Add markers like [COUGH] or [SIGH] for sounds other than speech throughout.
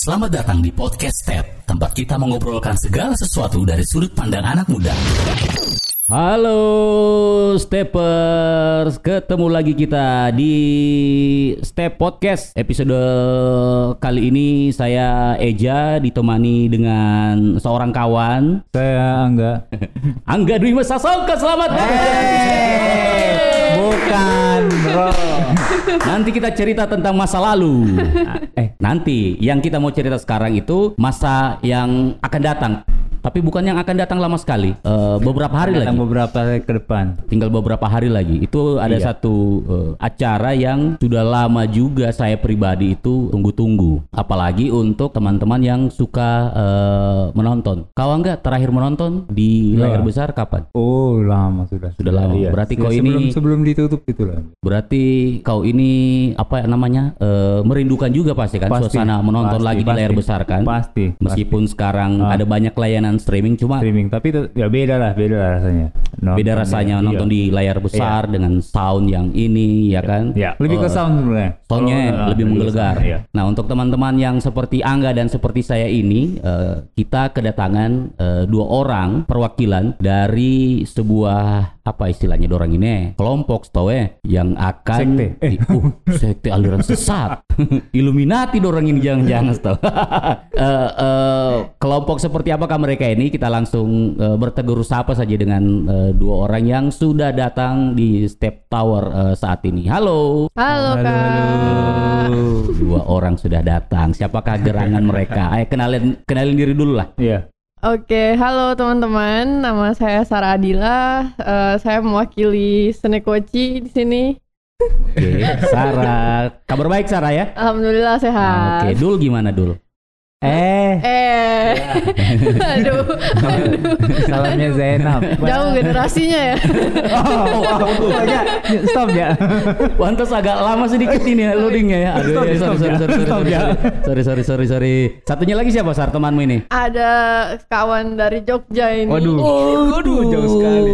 Selamat datang di Podcast Step, tempat kita mengobrolkan segala sesuatu dari sudut pandang anak muda. Halo Steppers, ketemu lagi kita di Step Podcast episode kali ini saya Eja ditemani dengan seorang kawan Saya Angga. [LAUGHS] Angga Dwi Sasongko selamat datang. Bukan, bro. [LAUGHS] Nanti kita cerita tentang masa lalu. [LAUGHS] Eh, nanti yang kita mau cerita sekarang itu masa yang akan datang. Tapi bukan yang akan datang lama sekali. Eh, beberapa hari Datang lagi. beberapa hari ke depan. tinggal beberapa hari lagi. Itu ada Iya. satu eh, acara yang sudah lama juga saya pribadi itu tunggu-tunggu. Apalagi untuk teman-teman yang suka eh, menonton. Kau enggak terakhir menonton di Iya. layar besar kapan? Oh, lama sudah. Sudah lama. Berarti kau sebelum, ini- sebelum ditutup itu lah. Berarti kau ini apa namanya eh, merindukan juga pasti kan Pasti, suasana menonton pasti, lagi di pasti. layar besar kan? Pasti. Meskipun sekarang Ah. ada banyak layanan streaming, cuma streaming, tapi itu- ya beda lah, beda lah rasanya. Nonton beda rasanya iya. nonton di layar besar dengan sound yang ini ya kan? Ya, lebih ke Eh, sound sebenarnya. Soundnya Kalau, lebih ah, ke menggelegar. Iya. Nah untuk teman-teman yang seperti Angga dan seperti saya ini, eh, kita kedatangan eh, dua orang perwakilan dari sebuah apa istilahnya dorang ini kelompok setahu ya yang akan Sekte. Eh. Uh, sekte aliran sesat [LAUGHS] Illuminati dorang ini jangan-jangan setahu [LAUGHS] Eh, eh, kelompok seperti apakah mereka ini kita langsung eh, bertegur sapa saja dengan eh, dua orang yang sudah datang di Step Tower eh, saat ini halo Halo, Kak. Dua orang sudah datang. Siapakah gerangan mereka? Ayo kenalin kenalin diri dulu lah. Iya. Oke, halo teman-teman. Nama saya Sarah Adila. Eh, saya mewakili Senekoci di sini. Oke, Sarah. Kabar baik Sarah ya? Alhamdulillah sehat. Oke, Dul gimana Dul? Eh, Eh, [LAUGHS] aduh, salamnya Zainab. jauh generasinya ya. Oh, oh, ya, ya, stop ya. Pantas agak lama sedikit ini ya loadingnya ya. Aduh, Stop ya, ya, sorry, stop sorry, ya. sorry, sorry, Stop sorry, ya. sorry, sorry, sorry, sorry. Satunya lagi siapa Sar temanmu ini? Ada kawan dari Jogja ini. Waduh. Waduh, jauh sekali.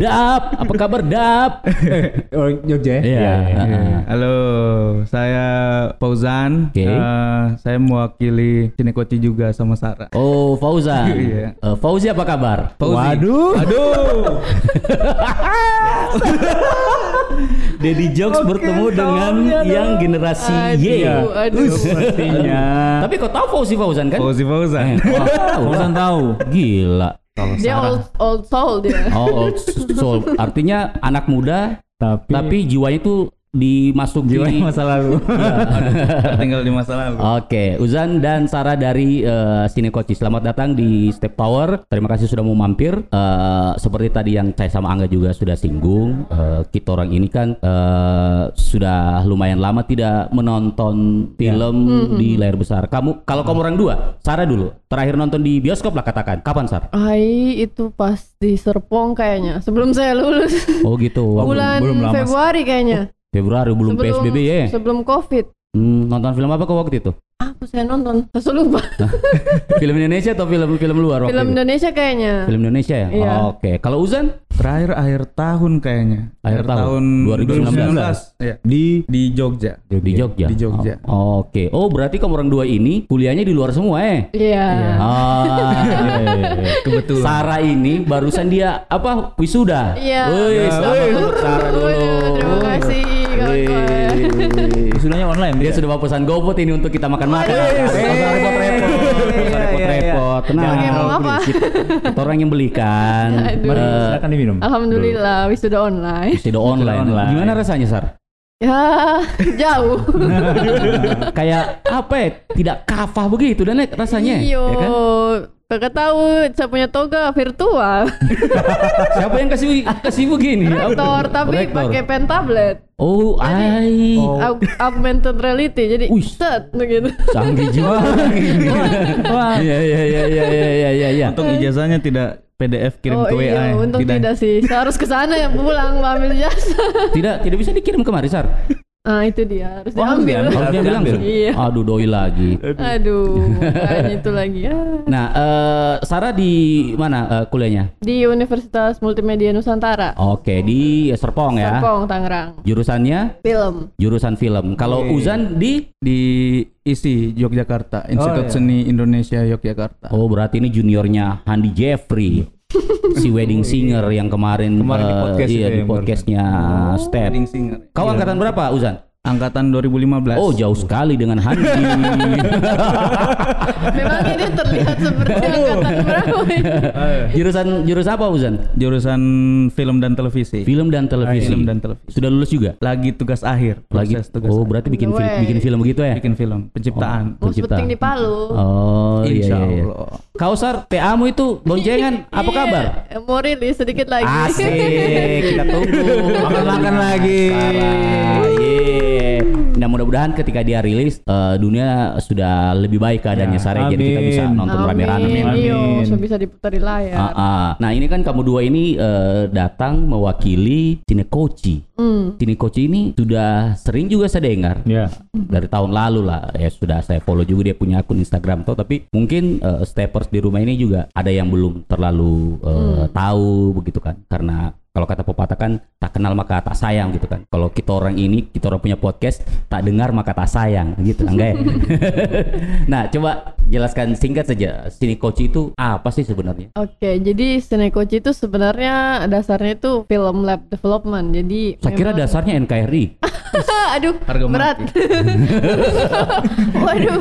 Dap, apa kabar Dap? [LAUGHS] Oh, Jogja ya? Iya. heeh. Halo, saya Fauzan. Oke. Eh, saya mewakili Cinekoci juga sama Sarah. Oh, Fauzan. [LAUGHS] Iya. Eh, Fauzi apa kabar? Fauzi. Waduh. Aduh. [LAUGHS] Daddy Jokes bertemu dengan yang generasi Y. Aduh, aduh. Pastinya. [LAUGHS] Tapi kau tahu Fauzi Fauzan kan? Fauzi Fauzan. Wah, Fauzan tahu. Gila. Dia old old soul dia. Oh, old soul. Artinya anak muda Tapi, tapi jiwanya itu dimasuki jiwanya masa lalu. [LAUGHS] Tinggal di masa lalu. Oke, Uzan dan Sarah dari uh, Sinekoci. Selamat datang di Step Tower. Terima kasih sudah mau mampir. Eh, seperti tadi yang saya sama Angga juga sudah singgung, eh, kita orang ini kan eh, sudah lumayan lama tidak menonton film di layar besar. Kamu, kalau kamu orang dua, Sarah dulu. Terakhir nonton di bioskop lah katakan. Kapan Sar? Hai, itu pas di Serpong kayaknya. Sebelum saya lulus. Oh gitu. [LAUGHS] Bulan belum lama. Februari kayaknya. Februari belum sebelum, PSBB ya. Sebelum Covid. Hmm, nonton film apa kau waktu itu? Apa saya nonton? Saya lupa. [LAUGHS] film Indonesia atau film film luar waktu Film itu? Indonesia kayaknya. Film Indonesia ya? Iya. Oke. Kalau Uzan? Terakhir akhir tahun kayaknya. Akhir tahun. 2019. 2019. Ya. Di Di Jogja. Di Jogja. Di Jogja. Oh, Oke. Oh, berarti kamu orang dua ini kuliahnya di luar semua eh? Iya. Ah, [LAUGHS] Kebetulan. Sarah ini barusan dia apa wisuda? Iya. Wih, selamat untuk Sarah dulu. Terima kasih. Wisudanya online Dia ya? sudah bawa pesan GoFood ini untuk kita makan-makan. Iya, repot-repot. Iya, repot-repot. Tenang. Kita, orang yang belikan. Aduh. Mari, Eh, silakan diminum. Alhamdulillah wisuda online. Wisuda online. online. Gimana rasanya, Sar? Ya, [LAUGHS] jauh. Kayak apa ya? Tidak kafah begitu dan eh, rasanya. Iyo. Ya kan? Kakak tahu saya punya toga virtual. [LAUGHS] Siapa yang kasih kasih begini? Rektor tapi pakai pen tablet. Oh, ai. Aug- Augmented reality. Jadi set begitu. Canggih juga. [LAUGHS] Wah. Iya iya iya iya iya iya iya. iya. Untung ijazahnya tidak PDF kirim oh ke WA. iya, ya. untung tidak. sih. Saya harus ke sana ya pulang ambil jasa. Tidak tidak bisa dikirim kemari, Sar. Ah itu dia harus Oh, harus diambil. diambil. Harusnya bilang Diambil. Iya. Aduh doi lagi. Aduh, makanya itu lagi ya. Nah, eh Sarah di mana eh, kuliahnya? Di Universitas Multimedia Nusantara, Oke, di Serpong ya. Serpong, Tangerang. Jurusannya Film. jurusan film. Kalau Oke. Uzan di Di ISI Yogyakarta, Institut iya. Seni Indonesia Yogyakarta. Oh, berarti ini juniornya Handi Jeffrey. Si wedding singer yang kemarin, Kemarin di eh, podcast iya, di yang podcastnya Step. Wedding singer. Kau angkatan berapa, Uzan? Angkatan 2015. Oh, jauh sekali dengan Handi. [LAUGHS] Memang ini terlihat seperti angkatan berapa ya? jurusan jurusan apa, Uzan? Jurusan film dan televisi. Film dan televisi. Film dan televisi. Sudah lulus juga? Lagi tugas akhir. Lagi. tugas Oh, akhir. berarti bikin film, bikin film begitu ya? bikin film penciptaan. Mau Penciptaan. di Palu. Oh, iya, Insya iya, iya. Allah. Kausar, PA-mu itu boncengan, apa [LAUGHS] Iya, kabar? Mau rilis sedikit lagi. Asik, kita tunggu. Makan-makan lagi. Yeah. Nah mudah-mudahan ketika dia rilis eh, dunia sudah lebih baik keadaannya Ya, Sarah jadi kita amin. bisa nonton rame-rame. Amin. Amin. Iyo, so bisa diputar di layar. Ah, ah. Nah ini kan kamu dua ini eh, datang mewakili Cinekoci. Hmm. Cinekoci ini sudah sering juga saya dengar Ya. dari tahun lalu lah ya sudah saya follow juga dia punya akun Instagram tuh tapi mungkin eh, steppers di rumah ini juga ada yang belum terlalu eh, tahu begitu kan karena kalau kata pepatah kan tak kenal maka tak sayang gitu kan kalau kita orang ini kita orang punya podcast tak dengar maka tak sayang gitu enggak ya [LAUGHS] nah coba jelaskan singkat saja sini coach itu apa sih sebenarnya Oke, jadi Sinekoci itu sebenarnya dasarnya itu film lab development. Jadi saya kira memang- dasarnya NKRI [LAUGHS] Aduh, Harga berat. [LAUGHS] Waduh,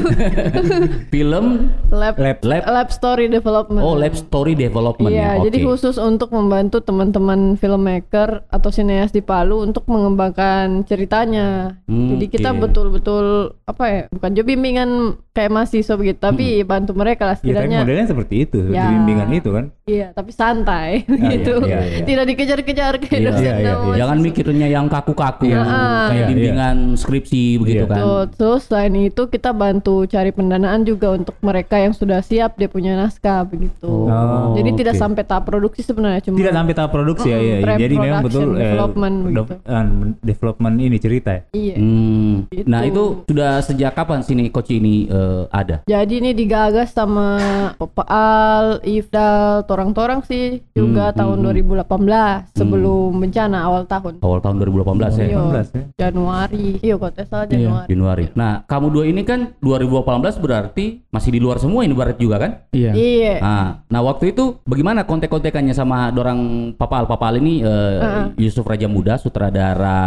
film lab, Lab. Lab. lab story development. oh lab story development Iya, ya jadi khusus untuk membantu teman-teman filmmaker atau sineas di Palu untuk mengembangkan ceritanya. Hmm, jadi kita oke. betul-betul apa ya, bukan job bimbingan kayak mahasiswa begitu, tapi bantu mereka lah Ya, tapi setidaknya. modelnya seperti itu, Ya. di bimbingan itu kan. Iya, tapi santai Ah, gitu. iya, iya, iya. Tidak dikejar-kejar kayak Iya, dosen iya, iya, iya. Jangan mikirnya yang kaku-kaku, Iya. kayak Iya, bimbingan skripsi begitu Iya. kan. Tuh, terus selain itu kita bantu cari pendanaan juga untuk mereka yang sudah siap dia punya naskah begitu. Oh, Jadi tidak oke. sampai tahap produksi sebenarnya cuma Tidak sampai tahap produksi ya, Mm-mm, ya. Jadi memang betul pre-production, development begitu. eh, development ini cerita ya. Iya. Hmm. Gitu. Nah itu sudah sejak kapan sini coach ini eh, ada? Jadi ini digagas sama Papa Al, Ifdal, torang-torang sih juga Hmm, tahun hmm, 2018 sebelum bencana awal tahun. Awal tahun 2018 ya. Iya. 18 ya. Januari. Iya, kok tes salah Januari. Januari. Nah kamu dua ini kan 2018 berarti masih di luar semua ini barat juga kan? Iya. Iya. Nah, nah waktu itu bagaimana kontek-kontekannya sama dorang Papal Papal ini eh, Yusuf Raja Muda sutradara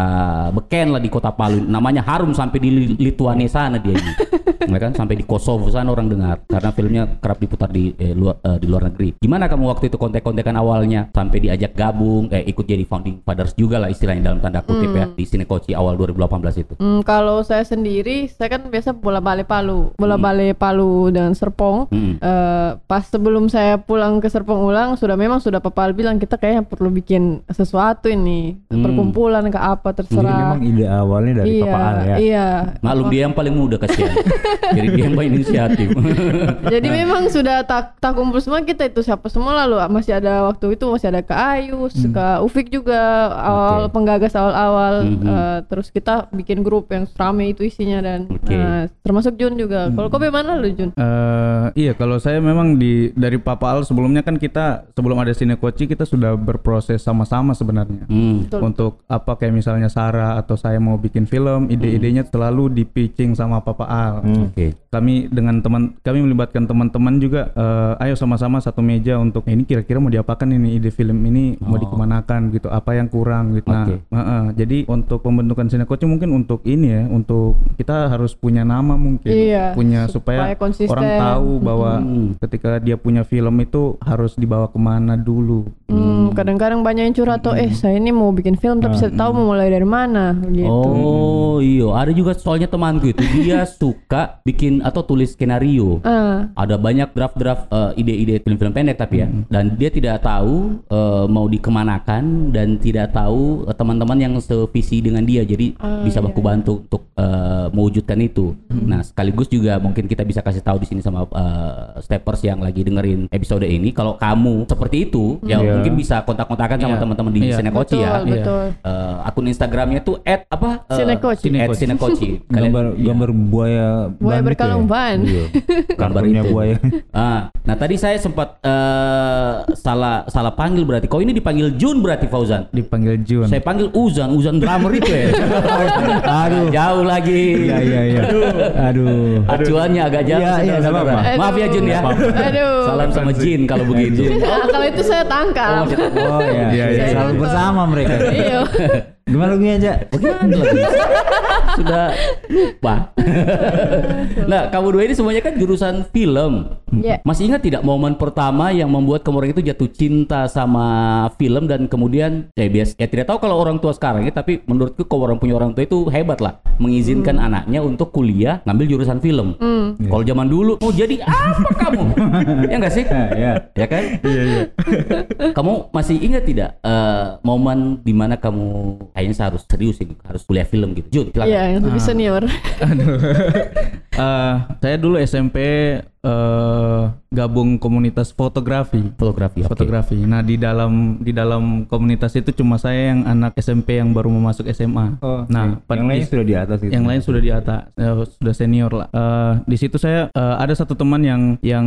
beken lah di kota Palu namanya harum sampai di Li- Lituania sana dia ini [LAUGHS] ya kan? Sampai di Kosovo sana orang dengar. Karena filmnya kerap diputar di eh, luar eh, di luar negeri. Gimana kamu waktu itu kontek-kontekan awalnya? Sampai diajak gabung eh ikut jadi founding fathers juga lah istilahnya dalam tanda kutip ya di Sinekoci awal 2018 itu. Hmm, kalau saya sendiri, saya kan biasa bola balik Palu, bola balik Palu dengan Serpong. Hmm. Eh, pas sebelum saya pulang ke Serpong ulang, sudah memang sudah Papal bilang kita kayaknya perlu bikin sesuatu ini, perkumpulan ke apa Jadi terserah. memang ide awalnya dari iya, Papa Al ya. iya. Maklum dia yang paling muda kasihan [LAUGHS] jadi dia yang berinisiatif [LAUGHS] Jadi memang sudah tak tak kumpul semua kita itu siapa semua lalu masih ada waktu itu masih ada ke Ayus, ke Ufik juga awal Oke. penggagas awal-awal Mhm. Eh, terus kita bikin grup yang rame itu isinya dan Oke. eh, termasuk Jun juga. Kalau kau bagaimana lu Jun? Eh, iya kalau saya memang di dari Papa Al sebelumnya kan kita sebelum ada Sinekoci kita sudah berproses sama-sama sebenarnya. Hmm. Betul. Untuk apa kayak misalnya Sarah atau saya mau bikin film, ide-idenya selalu di pitching sama Papa Al. Hmm. Oke. Kami dengan teman kami melibatkan teman-teman juga eh, ayo sama-sama satu meja untuk "Eh, ini kira-kira mau diapakan ini ide film ini mau Oh. dikemanakan gitu, apa yang kurang gitu. Nah, Oke. heeh, jadi untuk pembentukan Sinekoci mungkin untuk ini ya, untuk kita harus punya nama mungkin, Iya, punya supaya supaya, konsisten. orang tahu bahwa Hmm. ketika dia punya film itu harus dibawa ke mana dulu. Hmm, kadang-kadang banyak yang curhat tuh, eh saya ini mau bikin film tapi saya tahu mau mulai dari mana gitu. Oh iya, ada juga soalnya temanku itu dia suka bikin atau tulis skenario. Ah. Ada banyak draft-draft eh, ide-ide film-film pendek tapi ya, dan dia tidak tahu eh, mau dikemanakan dan tidak tahu eh, teman-teman yang sevisi dengan dia, jadi Ah, bisa iya, baku bantu untuk eh, mewujudkan itu. Nah sekaligus juga mungkin kita bisa kasih tahu di sini sama eh, steppers yang lagi dengerin episode ini, kalau kamu seperti itu, ya Iya. mungkin bisa kontak-kontakan sama Iya. teman-teman di Iya. Sinekoci betul, ya. betul. Eh, akun Instagramnya tuh at apa? Eh, Sinekoci. at Sinekoci. Kalian- gambar iya. gambar buaya Buaya gitu berkalung ya? ban. Iya. [LAUGHS] Buaya. Ah, nah tadi saya sempat eh, salah salah panggil berarti. Kau ini dipanggil Jun berarti Fauzan. Dipanggil Jun. Saya panggil Uzan, Uzan drummer itu ya. [LAUGHS] Aduh. jauh lagi. Iya iya iya. Aduh. Acuannya agak jauh. Iya, iya, saudara-saudara. apa-apa. Maaf ya Jun ya. Aduh. Salam sama Jin kalau begitu. Nah, kalau itu saya tangkap. Oh iya. Iya, iya. Selalu bersama mereka. Iya. Gimana lagunya aja? Bagaimana lagi? [LAUGHS] Sudah lupa. Nah, kamu dua ini semuanya kan jurusan film. Iya. Masih ingat tidak momen pertama yang membuat kamu orang itu jatuh cinta sama film dan kemudian ya bias ya tidak tahu kalau orang tua sekarang ya tapi menurutku kalau orang punya orang tua itu hebat lah mengizinkan anaknya untuk kuliah ngambil jurusan film. Kalau zaman dulu mau jadi apa kamu? ya enggak sih? Ya, [LAUGHS] ya. Ya kan? Iya iya. [LAUGHS] kamu masih ingat tidak eh, momen di mana kamu kayaknya harus serius ini harus kuliah film gitu? Jun, silakan. Iya, yang lebih senior. [LAUGHS] Eh, saya dulu SMP eh, gabung komunitas fotografi. Fotografi. oke. Fotografi. Nah di dalam di dalam komunitas itu cuma saya yang anak SMP yang baru mau masuk SMA. Oh, nah yang lain sudah di atas gitu. yang lain sudah di atas, eh, sudah senior lah. Eh, di situ saya eh, ada satu teman yang yang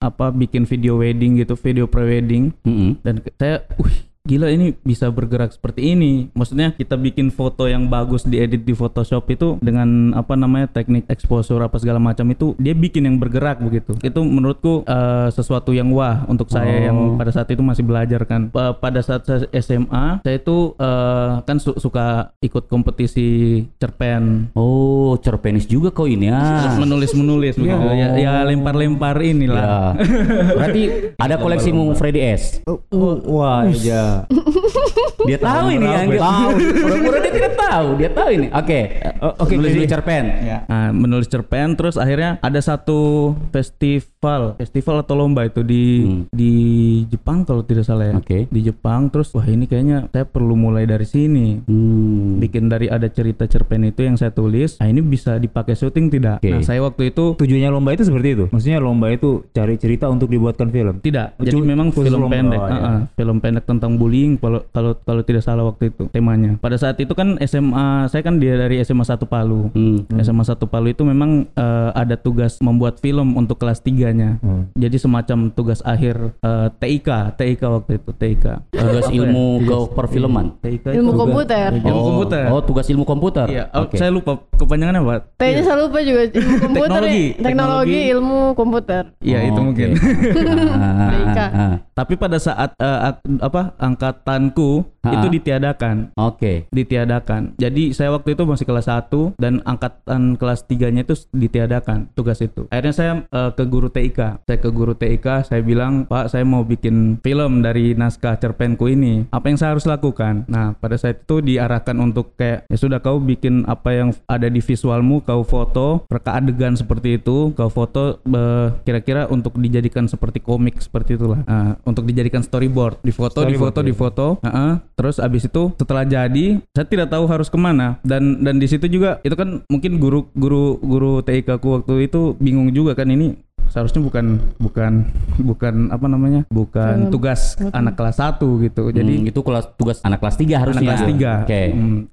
apa bikin video wedding gitu, video pre-wedding Mm-mm. dan ke- saya, wih gila ini bisa bergerak seperti ini. Maksudnya kita bikin foto yang bagus diedit di Photoshop itu dengan apa namanya teknik exposure apa segala macam itu dia bikin yang bergerak begitu. Itu menurutku eh, sesuatu yang wah untuk saya yang pada saat itu masih belajar kan. Pa- pada saat saya SMA saya itu eh, kan su- suka ikut kompetisi cerpen Oh, cerpenis juga kau ini [LAUGHS] ya. menulis menulis begitu ya, ya lempar lempar inilah. Ya. Berarti ada koleksimu Freddy S. Oh, oh, wah, ya. [LAUGHS] Dia tahu ini yang tahu. [LAUGHS] Pura-pura dia tidak tahu. Dia tahu ini. Oke. Oh, oke, Nulis jadi- di cerpen. Ya. Nah, menulis cerpen terus akhirnya ada satu festival, festival atau lomba itu di Hmm. di Jepang kalau tidak salah ya. Oke. Di Jepang terus wah ini kayaknya saya perlu mulai dari sini. Hmm. Bikin dari ada cerita cerpen itu yang saya tulis. Nah, ini bisa dipakai syuting tidak? Nah, saya waktu itu Tujuannya lomba itu seperti itu. Maksudnya lomba itu cari cerita untuk dibuatkan film. tidak. Jadi memang film lomba. pendek, Oh, Ah, iya. ah. film pendek tentang bullying kalau kalau kalau tidak salah waktu itu temanya. Pada saat itu kan SMA saya kan dia dari SMA 1 Palu. Hmm. SMA 1 Palu itu memang eh, ada tugas membuat film untuk kelas 3-nya. Hmm. Jadi semacam tugas akhir eh, TIK, TIK waktu itu, TIK. Tugas apa ya? ilmu ke perfilman. TIK Ilmu itu- komputer. Ilmu oh, komputer. Oh, tugas ilmu komputer. Iya, oh, Oke. saya lupa kepanjangannya apa? Kayaknya saya lupa juga ilmu [LAUGHS] komputer Teknologi. nih. Teknologi, ilmu komputer. Iya, itu Oh, mungkin. oke. [LAUGHS] Ah, TIK. ah, ah. Tapi pada saat ak- apa angkatanku Ha-ha. itu ditiadakan. Oke. ditiadakan. Jadi saya waktu itu masih kelas 1 dan angkatan kelas 3-nya itu ditiadakan tugas itu. Akhirnya saya eh, ke guru TIK. Saya ke guru TIK, saya bilang, "Pak, saya mau bikin film dari naskah cerpenku ini. Apa yang saya harus lakukan?" Nah, pada saat itu diarahkan untuk kayak ya sudah kau bikin apa yang ada di visualmu, kau foto, reka adegan seperti itu, kau foto eh, kira-kira untuk dijadikan seperti komik seperti itulah. Nah, untuk dijadikan storyboard, difoto, Storyboard, difoto, ya. difoto. Heeh. Terus abis itu setelah jadi, saya tidak tahu harus ke mana dan dan di situ juga itu kan mungkin guru guru guru TIK ku waktu itu bingung juga kan ini seharusnya bukan bukan bukan apa namanya bukan Film. tugas anak kelas 1 gitu jadi Hmm, itu kelas tugas anak kelas 3 anak harusnya. kelas 3 Oke.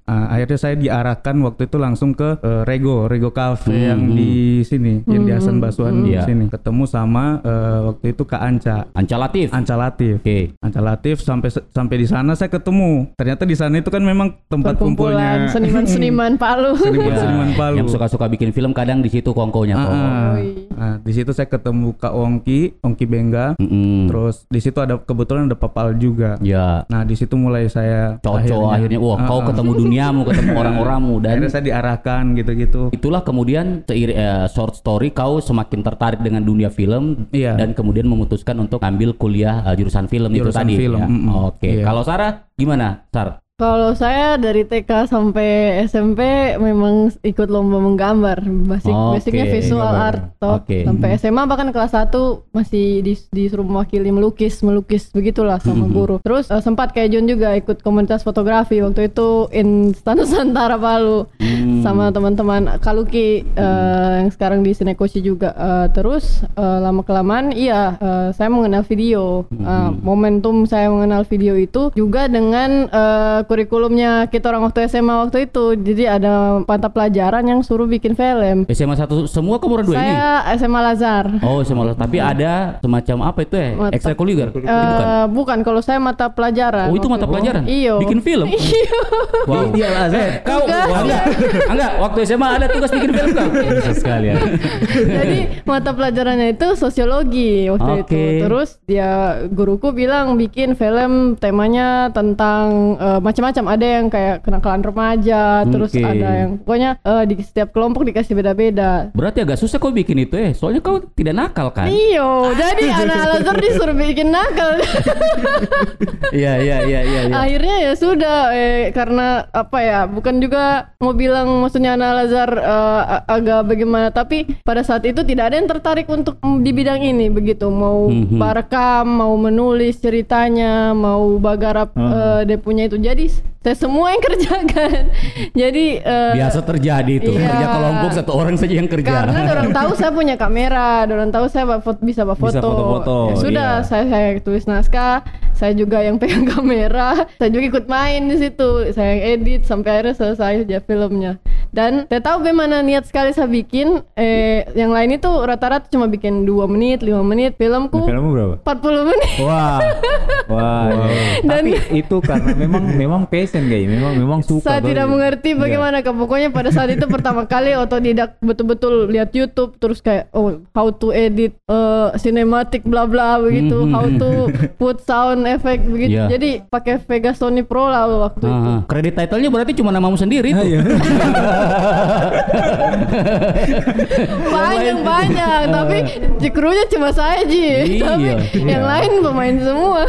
akhirnya saya diarahkan waktu itu langsung ke eh, Rego Rego Cafe Hmm, yang hmm. di sini yang di Hasan Basuhan di Iya. sini ketemu sama eh, waktu itu Kak Anca Anca Latif. Anca Latif Oke. Anca Latif sampai sampai di sana saya ketemu. Ternyata di sana itu kan memang tempat Perkumpulan kumpulnya seniman-seniman Palu. [LAUGHS] seniman-seniman Palu. Yang suka-suka bikin film kadang di situ kongkonya toh. ah. Oi. Nah, di situ saya ketemu Kak Ongki, Ongki Bengga. Mm-mm. Terus di situ ada kebetulan ada Papal juga. Ya. Nah, di situ mulai saya Cocok akhirnya, wah Ah, kau ketemu duniamu, ketemu orang-orangmu dan Akhirnya saya diarahkan gitu-gitu. itulah kemudian seir- eh, short story kau semakin tertarik dengan dunia film Iya. dan kemudian memutuskan untuk ambil kuliah eh, jurusan film itu Jurusan tadi. film, ya. mm-mm. Oke. Iya. Kalau Sarah gimana, Sar? Kalau saya dari TK sampai SMP memang ikut lomba menggambar, basic Oke, basicnya visual gambar. art toh. Oke. Sampai SMA bahkan kelas 1 masih dis- disuruh mewakili melukis, melukis begitulah sama Hmm. guru. Terus eh, sempat kayak John juga ikut komunitas fotografi waktu itu Instan [LAUGHS] Nusantara Palu Hmm. sama teman-teman Kaluki eh, yang sekarang di Sinekoshi juga. Eh, terus eh, lama kelamaan iya eh, saya mengenal video. Hmm. Eh, momentum saya mengenal video itu juga dengan eh, kurikulumnya kita orang waktu SMA waktu itu. Jadi ada mata pelajaran yang suruh bikin film. SMA satu semua ke Murah dua ini? Saya SMA Lazar. Oh SMA Lazar. Tapi ada semacam apa itu ya? Mata- Ekstrakurikuler? Eh, bukan. bukan. kalau saya mata pelajaran. Oh itu mata pelajaran? Iya. Bikin film? [LAUGHS] Wow. Iya lah, Zed. Kau, Enggak. Enggak, enggak. Waktu SMA ada tugas bikin film kau? [LAUGHS] Bisa sekali ya. Jadi mata pelajarannya itu sosiologi waktu itu. Terus dia guruku bilang bikin film temanya tentang eh, macam-macam. Ada yang kayak kenakalan remaja, terus Oke. ada yang pokoknya eh, di setiap kelompok dikasih beda-beda. Berarti agak susah kau bikin itu ya? Soalnya kau tidak nakal kan? Iyo, jadi [LAUGHS] anak Al-Azhar disuruh bikin nakal. [LAUGHS] Iya, iya, iya, iya. iya. Akhirnya ya sudah eh, karena apa ya bukan juga mau bilang maksudnya anak Al-Azhar eh, a- agak bagaimana tapi pada saat itu tidak ada yang tertarik untuk mm, di bidang ini begitu mau Mhm. merekam mau menulis ceritanya mau bagarap eh, dia punya itu jadi please? Saya semua yang kerjakan [LAUGHS] jadi eh, Biasa terjadi itu. Iya. Kerja kelompok satu orang saja yang kerja. karena orang tahu saya punya kamera, orang tahu saya foto- bisa bawa foto. Bisa foto-foto, Ya sudah, iya. saya saya tulis naskah, saya juga yang pegang [LAUGHS] kamera, saya juga ikut main di situ, saya yang edit sampai akhirnya selesai aja filmnya. Dan saya tahu bagaimana niat sekali saya bikin, eh yang lain itu rata-rata cuma bikin 2 menit, 5 menit, filmku Filmmu berapa? 40 menit. Wah, [LAUGHS] wah. iya. Dan- Tapi itu karena memang memang passion kayak, memang memang suka. saya tidak mengerti Iya. bagaimana Kak. Pokoknya pada saat itu pertama kali otodidak betul-betul lihat YouTube terus kayak oh how to edit uh, cinematic bla bla begitu, Mhm. how to [LAUGHS] put sound effect begitu. Iya. Jadi pakai Vega Sony Pro lah waktu itu. Ah, kredit title-nya berarti cuma namamu sendiri Ah, tuh. iya. [LAUGHS] Banyak banyak, [LAUGHS] tapi krunya cuma saya Ji. Iya, tapi iya. yang lain pemain semua.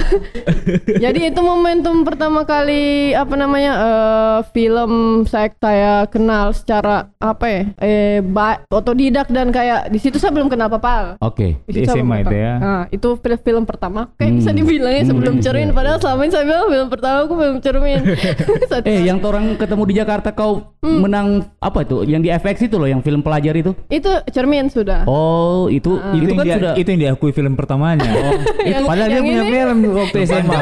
Jadi itu momentum pertama kali apa namanya eh, film saya saya kenal secara apa ya? Eh ba- otodidak dan kayak di situ saya belum kenal apa-apa. Oke. Di situ saya SMA itu ya? Nah, itu film, film pertama. Kayak bisa Hmm. dibilang ya sebelum Hmm, cermin iya, padahal selama ini saya bilang film pertama aku belum cermin. [LAUGHS] Eh, yang orang ketemu di Jakarta kau Hmm. menang apa itu? Yang di FX itu loh, yang film pelajar itu. itu cermin sudah. Oh, itu Ah. itu, itu, kan dia, sudah itu yang diakui film pertamanya. Oh, [LAUGHS] Yang- padahal dia punya ini- film waktu SMA.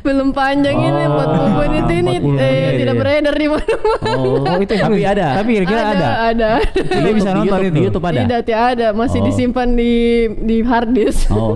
film [LAUGHS] panjang ini Oh, 40 menit ini 40 menit, eh, iya, tidak beredar di mana-mana. Oh, Oh, itu tapi ada. Tapi kira-kira ada. ada. Dia bisa nonton YouTube- itu. Di YouTube ada. Tidak, tidak ada. Masih Oh. disimpan di di hard disk. Oh,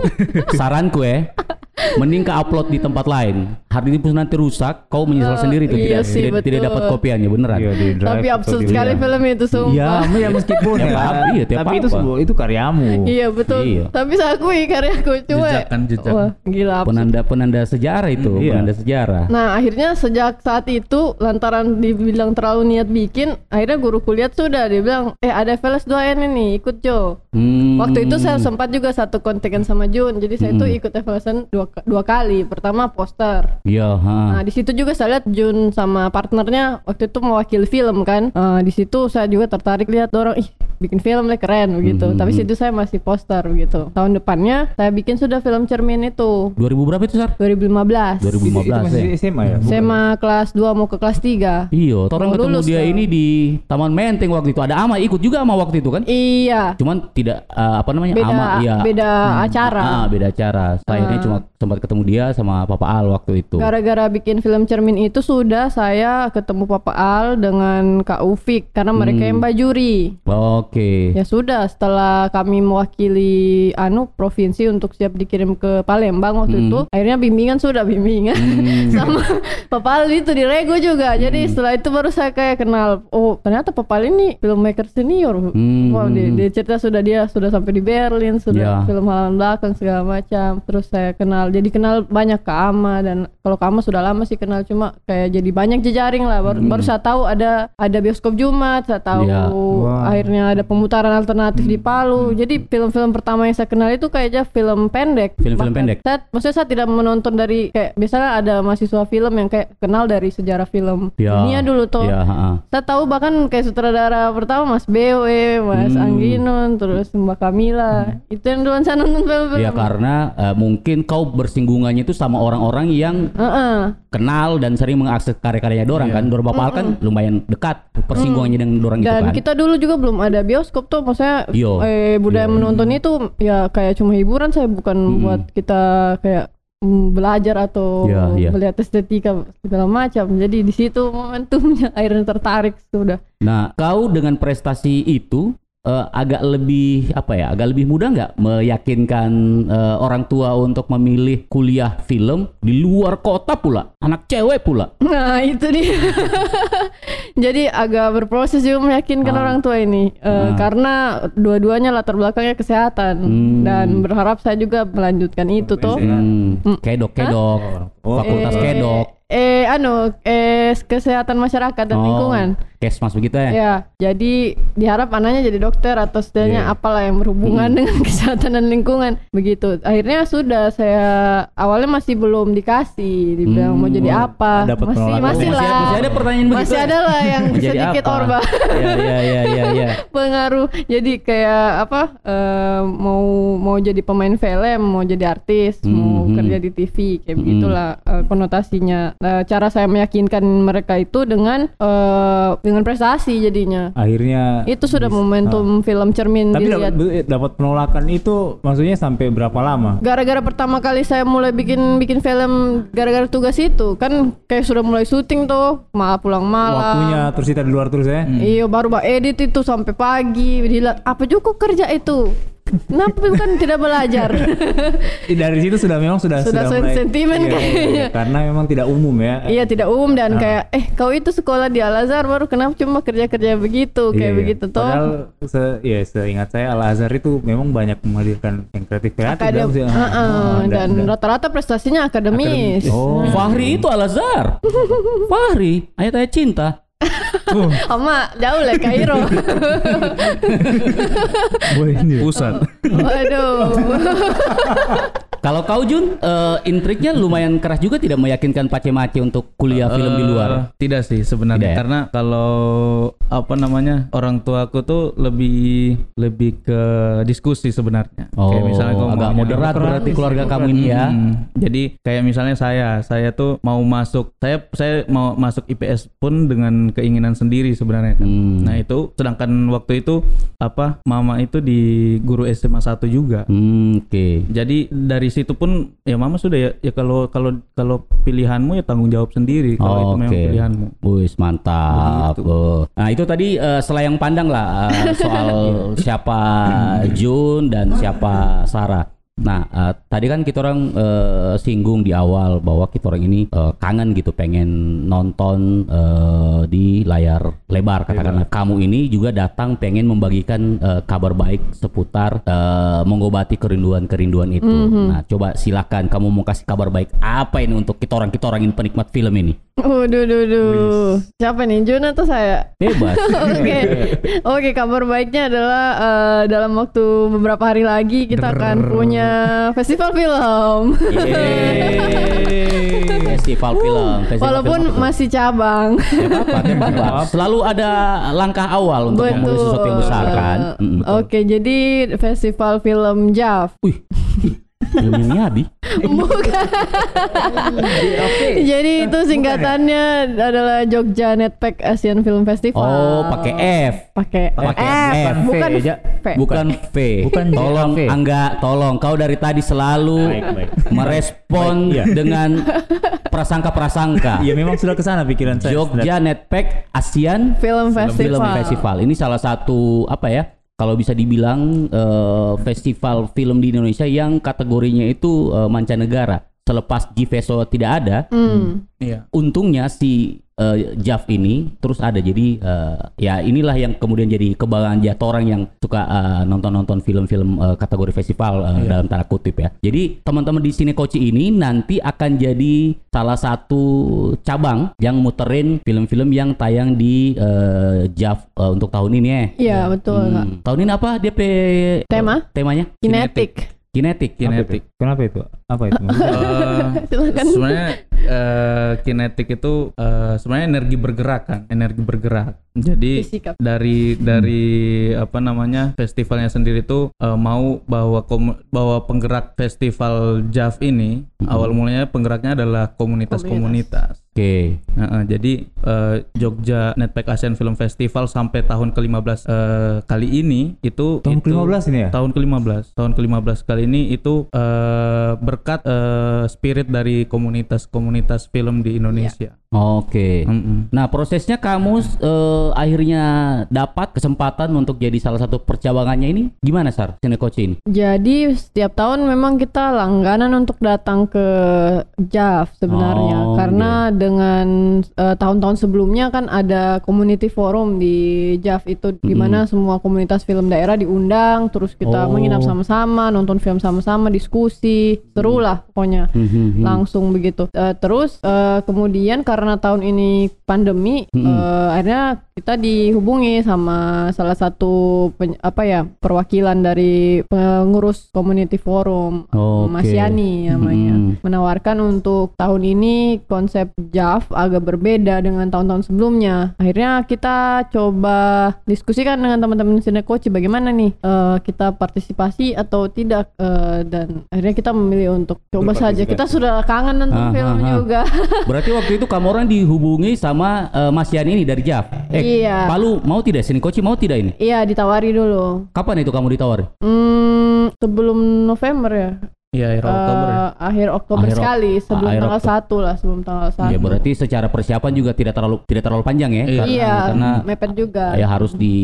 saranku ya, [LAUGHS] mending ke upload di tempat lain. Hard disk pun nanti rusak, kau menyesal Eh, sendiri tuh iya tidak, sih, tidak, tidak dapat kopiannya beneran. Iya, di drive Tapi absurd di- sekali Iya. film itu Iya, sumpah. ya meskipun Tiap ya. apa, iya, tiap tapi itu apa. sebuah itu karyamu. Iya betul. Iya. Tapi saya akui karyaku cuma. Jejak kan, jejak. Wah, gila absurd. Penanda penanda sejarah itu, Hmm, iya. penanda sejarah. Nah akhirnya sejak saat itu lantaran dibilang terlalu niat bikin, akhirnya guru kuliah sudah dia bilang, eh ada VLS 2N ini ikut Jo. Hmm. Waktu itu saya sempat juga satu kontekan sama Jun, jadi saya itu ikut evaluasi dua, dua kali. Pertama poster, Iya. Nah di situ juga saya lihat Jun sama partnernya waktu itu mewakili film kan. Eh, di situ saya juga tertarik lihat orang ih bikin film lah keren begitu. Mhm. Tapi situ saya masih poster begitu. Tahun depannya saya bikin sudah film cermin itu 2000 berapa itu, Sar? 2015. Itu, itu 2015 masih ya. SMA ya? SMA kelas 2 mau ke kelas 3. Iya, orang ketemu lulus dia dong. ini di Taman Menteng waktu itu. Ada Ama ikut juga sama waktu itu kan? Iya. Cuman tidak eh, apa namanya Beda Ama iya. beda acara. Ah, beda acara. Saya akhirnya cuma sempat ketemu dia sama Papa Al waktu itu. Gara-gara bikin film cermin itu sudah saya ketemu Papa Al dengan Kak Ufik karena mereka Hmm. yang bajuri. Oke. Ya sudah, setelah kami mewakili anu provinsi untuk siap dikirim ke Palembang waktu Hmm. itu, akhirnya bimbingan sudah bimbingan [LAUGHS] sama Papal itu di Rego juga. Jadi Hmm. setelah itu baru saya kayak kenal, oh ternyata Papal ini filmmaker senior. Hmm. Wow, dia, dia cerita sudah dia sudah sampai di Berlin, sudah Ya. film halaman belakang segala macam. Terus saya kenal jadi kenal banyak ke Ama dan kalau ke Ama sudah lama sih kenal cuma kayak jadi banyak jejaring lah baru, baru saya tahu ada ada bioskop Jumat saya tahu Ya. Wah. akhirnya ada pemutaran alternatif di Palu jadi film-film pertama yang saya kenal itu kayaknya film pendek Film-film pendek? saya, maksudnya saya tidak menonton dari kayak biasanya ada mahasiswa film yang kayak kenal dari sejarah film Ya. dunia dulu tuh Ya, ha-ha. saya tahu bahkan kayak sutradara pertama Mas BW, Mas Hmm. Angginon, terus Mbak Kamila. Itu yang duluan saya nonton film-film. Ya karena eh, mungkin kau bersinggungannya itu sama orang-orang yang Heeh. kenal dan sering mengakses karya-karyanya dorang kan. Dorang Bapak Al kan lumayan dekat persinggungannya dengan dorang gitu Dan kan. kita dulu juga belum ada bioskop tuh, maksudnya Yo. eh, budaya menonton itu ya kayak cuma hiburan saya bukan buat kita kayak mm, belajar atau Ya, ya. melihat estetika segala macam. Jadi di situ momentumnya [LAUGHS] akhirnya tertarik sudah. Nah, kau dengan prestasi itu eh, agak lebih apa ya? Agak lebih mudah nggak meyakinkan eh, orang tua untuk memilih kuliah film di luar kota pula, anak cewek pula. Nah itu dia. [LAUGHS] Jadi agak berproses juga meyakinkan Ah. orang tua ini Eh, karena dua-duanya latar belakangnya kesehatan Hmm. dan berharap saya juga melanjutkan itu tuh. Hmm, kedok kedok, fakultas Eh, kedok. Eh, anu, eh kesehatan masyarakat dan Oh, lingkungan. Kesmas begitu ya? Ya, jadi diharap anaknya jadi dokter atau setidaknya Iya. apalah yang berhubungan dengan [LAUGHS] kesehatan dan lingkungan. Begitu. Akhirnya sudah saya awalnya masih belum dikasih, dibilang mau jadi apa. dapat masih penolakan. masih Masih- lah. masih ada pertanyaan begitu Masih ya? ada lah yang [LAUGHS] sedikit apa? orba. Ya ya ya ya ya. [LAUGHS] pengaruh jadi kayak apa eh, mau mau jadi pemain film mau jadi artis mau Mhm. kerja di TV kayak Mhm. begitulah eh, konotasinya Nah, cara saya meyakinkan mereka itu dengan eh, dengan prestasi jadinya. Akhirnya itu sudah bis- momentum film cermin Tapi dilihat. dapat dapat penolakan itu maksudnya sampai berapa lama? gara-gara pertama kali saya mulai bikin bikin film gara-gara tugas itu kan kayak sudah mulai syuting tuh malah pulang malam. Waktunya terus kita di luar terus ya. Iya baru bah edit itu sampai pagi Dilihat apa juga kerja itu Kenapa bukan tidak belajar [LAUGHS] Dari situ sudah memang sudah Sudah mulai- sentimen Iya, kayaknya. iya, karena memang tidak umum ya. Iya tidak umum dan Ah. kayak Eh kau itu sekolah di Al Azhar baru kenapa cuma kerja-kerja begitu Kayak Iya, iya. begitu toh Padahal se ya seingat saya Al Azhar itu memang banyak menghadirkan yang kreatif kreatif Akadem- dalam sih. Heeh, Ah, dan rata-rata prestasinya akademis. Oh. Fahri itu Al Azhar. [LAUGHS] Fahri, ayat-ayat cinta. [LAUGHS] Sama jauh lah Kairo. [LAUGHS] Boleh ini. Pusat. Waduh. [LAUGHS] Kalau kau Jun, eh, intriknya lumayan keras juga tidak meyakinkan Pace Mace untuk kuliah film di luar. Eh, Tidak sih sebenarnya Tidak ya? karena kalau apa namanya orang tua aku tuh lebih lebih ke diskusi sebenarnya. Oh, kayak misalnya kau agak moderat berarti keluarga kamu ini ya. Hmm, jadi kayak misalnya saya, saya tuh mau masuk, saya saya mau masuk IPS pun dengan keinginan sendiri sebenarnya kan. Hmm. Nah itu, sedangkan waktu itu apa, mama itu di guru SMA 1 juga. Hmm, Oke. Jadi dari situ pun ya mama sudah ya, ya kalau kalau kalau pilihanmu ya tanggung jawab sendiri kalau itu Oke. memang pilihanmu. Wis mantap. Oh. Nah itu tadi eh, selayang pandang lah eh, soal [LAUGHS] siapa Jun dan siapa Sarah. Nah eh, tadi kan kita orang eh, singgung di awal bahwa kita orang ini eh, kangen gitu pengen nonton eh, di layar lebar katakanlah kamu ini juga datang pengen membagikan eh, kabar baik seputar eh, mengobati kerinduan-kerinduan itu. Nah coba silakan kamu mau kasih kabar baik apa ini untuk kita orang kita orang ini penikmat film ini? Waduh, duh, duh. Siapa nih? Jun atau saya? Bebas. [LAUGHS] Oke, oke. Kabar baiknya adalah eh, dalam waktu beberapa hari lagi kita akan punya festival film. Festival film. Festival Walaupun film masih cabang. Ya [LAUGHS] apa-apa. Selalu ada langkah awal untuk memulai sesuatu yang besar kan. Mm, betul. Oke, jadi festival film JAV. Wih, filmnya Miyabi. [LAUGHS] Bukan. Jadi itu singkatannya adalah Jogja Netpack Asian Film Festival. Oh, pakai F. Pakai Pakai F, F. bukan V. Bukan V. Bukan tolong. Angga, tolong kau dari tadi selalu Baik, baik. merespon Baik, iya. dengan prasangka-prasangka. Iya memang sudah ke sana pikiran saya. Jogja Netpack ASEAN Film Festival. Film Festival. Ini salah satu apa ya? Kalau bisa dibilang eh, festival film di Indonesia yang kategorinya itu eh, mancanegara. Selepas Gfeso tidak ada, Hmm. Iya. untungnya si eh, JAV ini terus ada. Jadi eh, ya inilah yang kemudian jadi kebanggaan jatuh orang yang suka eh, nonton-nonton film-film eh, kategori festival eh, dalam tanda kutip ya. Jadi teman-teman di sini Koci ini nanti akan jadi salah satu cabang yang muterin film-film yang tayang di eh, JAV eh, untuk tahun ini ya. Iya betul. Hmm. Tahun ini apa DP Tema? temanya? Kinetik. Kinetik. Kinetik. Kenapa itu? Apa itu? [LAUGHS] Eh, [LAUGHS] Silakan. sebenarnya eh, kinetik itu eh, sebenarnya energi bergerak kan, energi bergerak. Jadi Fisika. dari dari apa namanya festivalnya sendiri itu eh, mau bahwa komu- bahwa penggerak festival JAV ini awal mulanya penggeraknya adalah komunitas-komunitas. Oke. Heeh, jadi eh, Jogja Netpack Asian Film Festival sampai tahun ke-15 eh, kali ini itu Tahun itu- ke-15 ini ya? Tahun ke-15. Tahun ke-15 kali ini itu eh, berkat eh, spirit dari komunitas-komunitas film di Indonesia. Oke. Mm-mm. Nah, prosesnya kamu eh, akhirnya dapat kesempatan untuk jadi salah satu percabangannya ini gimana, Sar? Sini coach ini. Jadi setiap tahun memang kita langganan untuk datang ke JAV sebenarnya Oh, karena dengan eh, tahun-tahun sebelumnya kan ada community forum di JAV itu di mana semua komunitas film daerah diundang terus kita Oh. menginap sama-sama nonton film sama-sama diskusi seru lah pokoknya Mhm. langsung begitu Eh, terus eh, kemudian karena tahun ini pandemi eh, akhirnya kita dihubungi sama salah satu peny- apa ya perwakilan dari pengurus community forum Oke. Mas Yani namanya Mm. menawarkan untuk tahun ini konsep JAV agak berbeda dengan tahun-tahun sebelumnya akhirnya kita coba diskusikan dengan teman-teman Sinekoci bagaimana nih eh, kita partisipasi atau tidak eh, dan akhirnya kita memilih untuk coba saja kita sudah kangen nonton Ah, film ah, ah. juga Berarti waktu itu kamu orang dihubungi sama eh, Mas Yani ini dari JAV. Eh, Iya. Palu mau tidak? Sini coach mau tidak ini? Iya ditawari dulu. Kapan itu kamu ditawari? Hmm, sebelum November ya. Iya, akhir Oktober. Eh, akhir Oktober Akhir sekali sebelum akhir tanggal satu lah sebelum tanggal satu. Ya berarti secara persiapan juga tidak terlalu tidak terlalu panjang ya? Iya. Karena, Iya, karena mepet juga. ya harus di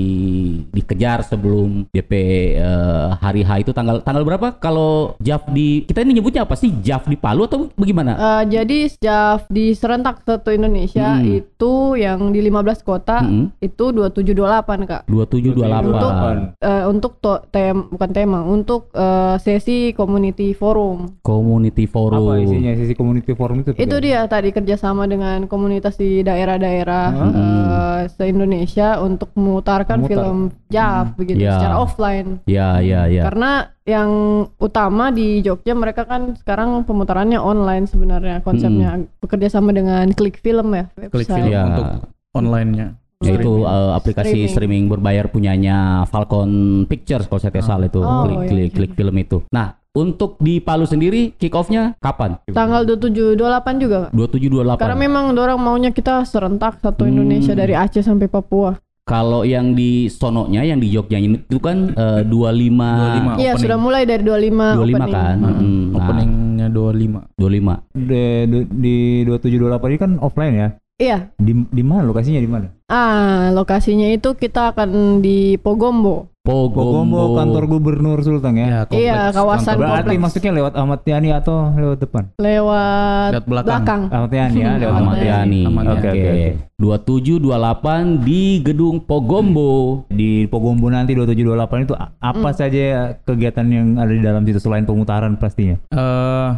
dikejar sebelum DP eh, hari H itu tanggal tanggal berapa? Kalau JAV di kita ini nyebutnya apa sih? JAV di Palu atau bagaimana? Eh, jadi sejak di serentak satu Indonesia Hmm. itu yang di 15 kota Hmm. itu 2728 kak. 2728. Untuk eh, untuk to- tem bukan tema untuk eh, sesi community forum. Community Forum. Apa isinya sisi community forum itu? Itu dia tadi kerjasama dengan komunitas di daerah-daerah Hmm. eh, se-Indonesia untuk memutarkan Memutar. film JAV begitu Ya. secara offline. Ya, ya, ya. Karena yang utama di Jogja mereka kan sekarang pemutarannya online sebenarnya konsepnya bekerja sama dengan Klik Film ya Klik film Iya. untuk online-nya. yaitu eh, aplikasi streaming. Streaming. berbayar punyanya Falcon Pictures kalau saya tidak salah itu Oh, klik, iya, klik, oke. klik film itu. Nah untuk di Palu sendiri kick off-nya kapan? Tanggal 27 28 juga. Kak. 2728. Karena memang orang maunya kita serentak satu Hmm. Indonesia dari Aceh sampai Papua. Kalau yang di sononya yang di Jogja ini itu kan eh, 25 25. Iya, sudah mulai dari 25 25 opening. kan? Heeh, Mm, nah, Openingnya 25. 25. di, di, di 2728 ini kan offline ya. Iya. Di di mana lokasinya di mana? Ah, lokasinya itu kita akan di Pogombo. Pogombo. Pogombo kantor gubernur Sultan ya. kompleks Iya, kawasan kantor. Berarti kompleks. masuknya lewat Ahmad Yani atau lewat depan? Lewat Lewat belakang. Ahmad Yani ya, lewat Ahmad Ahmad Yani. Oke. Oke, oke, 27 28 di Gedung Pogombo. Di Pogombo nanti 2728 itu a- apa saja kegiatan yang ada di dalam situ selain pemutaran pastinya? Eh,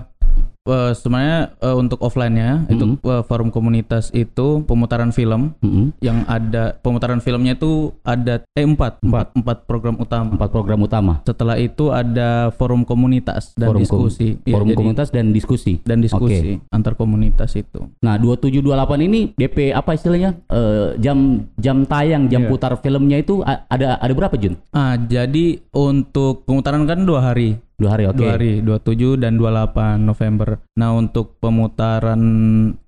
eh, sebenarnya eh, untuk offline-nya itu eh, forum komunitas itu pemutaran film Mm-mm. yang ada pemutaran filmnya itu ada eh empat empat empat program utama. Empat program utama. Setelah itu ada forum komunitas dan Forum kom- diskusi. Iya, forum jadi- komunitas dan diskusi. dan diskusi antar komunitas itu. Nah, 2728 ini DP apa istilahnya? Eh, jam jam tayang, jam Iya. putar filmnya itu ada ada berapa, Jun? Ah, jadi untuk pemutaran kan dua hari. Dua hari, oke. Dua hari, 27 dan 28 November. Nah, untuk pemutaran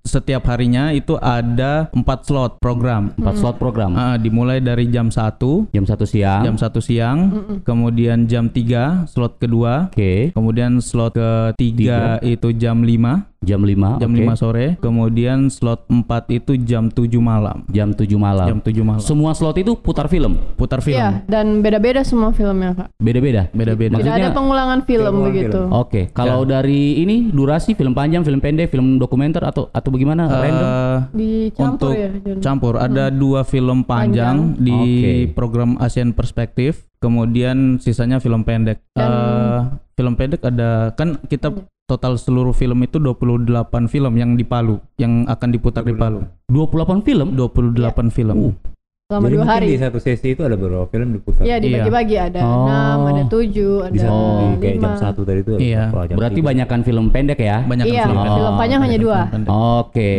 setiap harinya itu ada empat slot program. Empat slot program. Ah, dimulai dari jam 1, Jam satu siang. jam 1 siang, kemudian jam 3 slot kedua, Oke. kemudian slot ketiga itu jam 5, Jam 5. jam 5 sore. Kemudian slot 4 itu jam 7 malam. Jam 7 malam. Jam 7 malam. Semua slot itu putar film. Putar film. Iya, dan beda-beda semua filmnya kak. Beda-beda. Beda-beda. Tidak ada pengulangan film begitu. Oke, kalau dari ini durasi film panjang, film pendek, film dokumenter atau atau bagaimana? Random? Eh, Dicampur untuk ya. Campur. Ada dua film panjang, di Oke. program ASEAN Perspektif kemudian sisanya film pendek. Eh, film pendek ada kan kita total seluruh film itu 28 film yang di Palu yang akan diputar di Palu. 28 film? 28 film Selama Jadi dua hari. di satu sesi itu ada beberapa film diputar. Iya dibagi-bagi ada Oh. enam, ada tujuh, ada Bisa Oh, kayak jam lima. satu tadi itu. ada Iya. jam Berarti banyakkan film pendek ya? banyak Iya, film pendek. film panjang hanya Banyak dua. Oke.